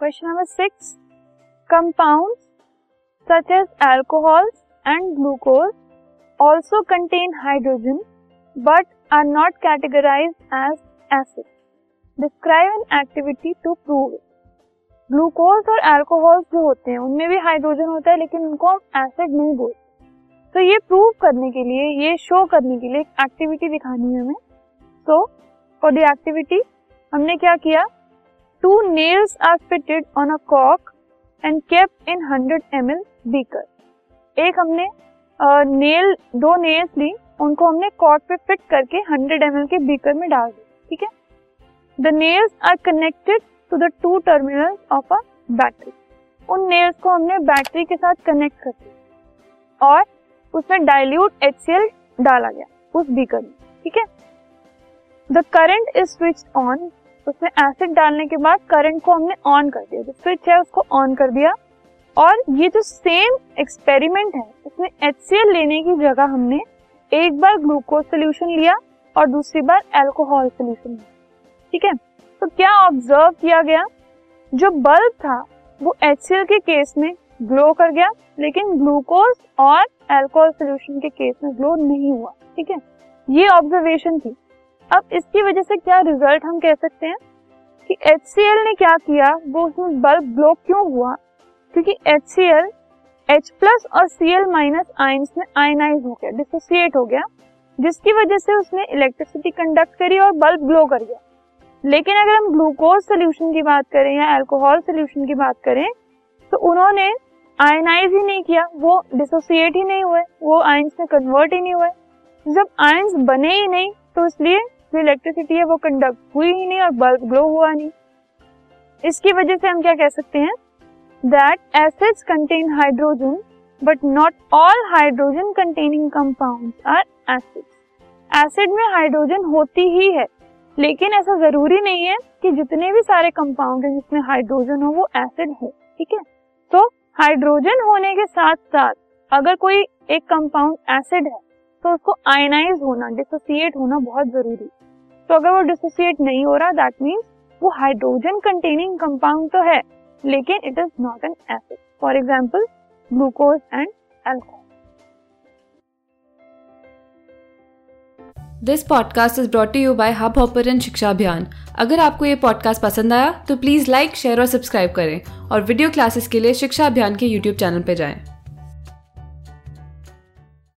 Question number six compound such as alcohol and glucose also contain hydrogen but are not categorize as acid describe an activity to prove it glucose और alcohol जो होते हैं, उनमें भी hydrogen होता है, लेकिन उनको हम एसिड नहीं बोलते। तो ये प्रूव करने के लिए, ये शो करने के लिए एक एक्टिविटी दिखानी है हमें। सो फॉर द एक्टिविटी हमने क्या किया? Two nails are fitted on a Kock and kept in 100 M L beaker एक हमने नेल दो नेल्स ली, उनको हमने कॉक पे फिट करके 100 एम के बीकर में डाल दिया, ठीक है? The nails are connected to the two terminal of a battery उन नेल्स को हमने बैटरी के साथ कनेक्ट कर दिया और उसमें डाइल्यूट एच डाला गया, उस बीकर में, ठीक है? The current is switch on उसमें एसिड डालने के बाद करंट को हमने ऑन कर दिया, जो स्विच है उसको ऑन कर दिया। और ये जो सेम एक्सपेरिमेंट है उसमें एच लेने की जगह हमने एक बार ग्लूकोज सोल्यूशन लिया और दूसरी बार एल्कोहल सोल्यूशन लिया। ठीक है? तो क्या ऑब्ज़र्व किया गया? जो बल्ब था, वो एच के केस में ग्लो कर गया, लेकिन ग्लूकोज और एल्कोहल सोल्यूशन के केस में ग्लो नहीं हुआ। ठीक है? ये ऑब्जर्वेशन थी। अब इसकी वजह से क्या रिज़ल्ट हम कह सकते हैं? कि एच ने क्या किया? वो उसमें बल्ब ग्लो क्यों हुआ? क्योंकि H C L H plus और सी एल माइनस आइंस में आयनाइज हो गया डिसोसिएट हो गया, जिसकी वजह से उसने इलेक्ट्रिसिटी कंडक्ट करी और बल्ब ग्लो कर गया लेकिन अगर हम ग्लूकोज सोल्यूशन की बात करें या अल्कोहल सोल्यूशन की बात करें तो उन्होंने आयनाइज ही नहीं किया, वो डिसोसिएट ही नहीं हुए, वो आयंस में कन्वर्ट ही नहीं हुए। जब आयंस बने ही नहीं तो इसलिए जो इलेक्ट्रिसिटी है, वो कंडक्ट हुई ही नहीं और बल्ब ग्लो हुआ नहीं। इसकी वजह से हम क्या कह सकते हैं? That acids contain hydrogen but not all hydrogen containing compound are acids acid में हाइड्रोजन होती ही है, लेकिन ऐसा ज़रूरी नहीं है कि जितने भी सारे कंपाउंड हैं जिसमें हाइड्रोजन हो, वो एसिड हो, ठीक है? तो हाइड्रोजन होने के साथ साथ अगर कोई एक कंपाउंड एसिड है तो उसको आयनाइज होना डिसोसिएट होना बहुत ज़रूरी तो अगर वो डिसोसिएट नहीं हो रहा दैट मीन्स वो हाइड्रोजन कंटेनिंग कंपाउंड तो है, लेकिन it is not an acid for example glucose and alcohol this podcast is brought you by Hubhopper Shiksha Abhiyan अगर आपको ये पॉडकास्ट पसंद आया तो प्लीज़ लाइक शेयर और सब्सक्राइब करें और वीडियो क्लासेस के लिए शिक्षा अभियान के यूट्यूब चैनल पर जाएँ।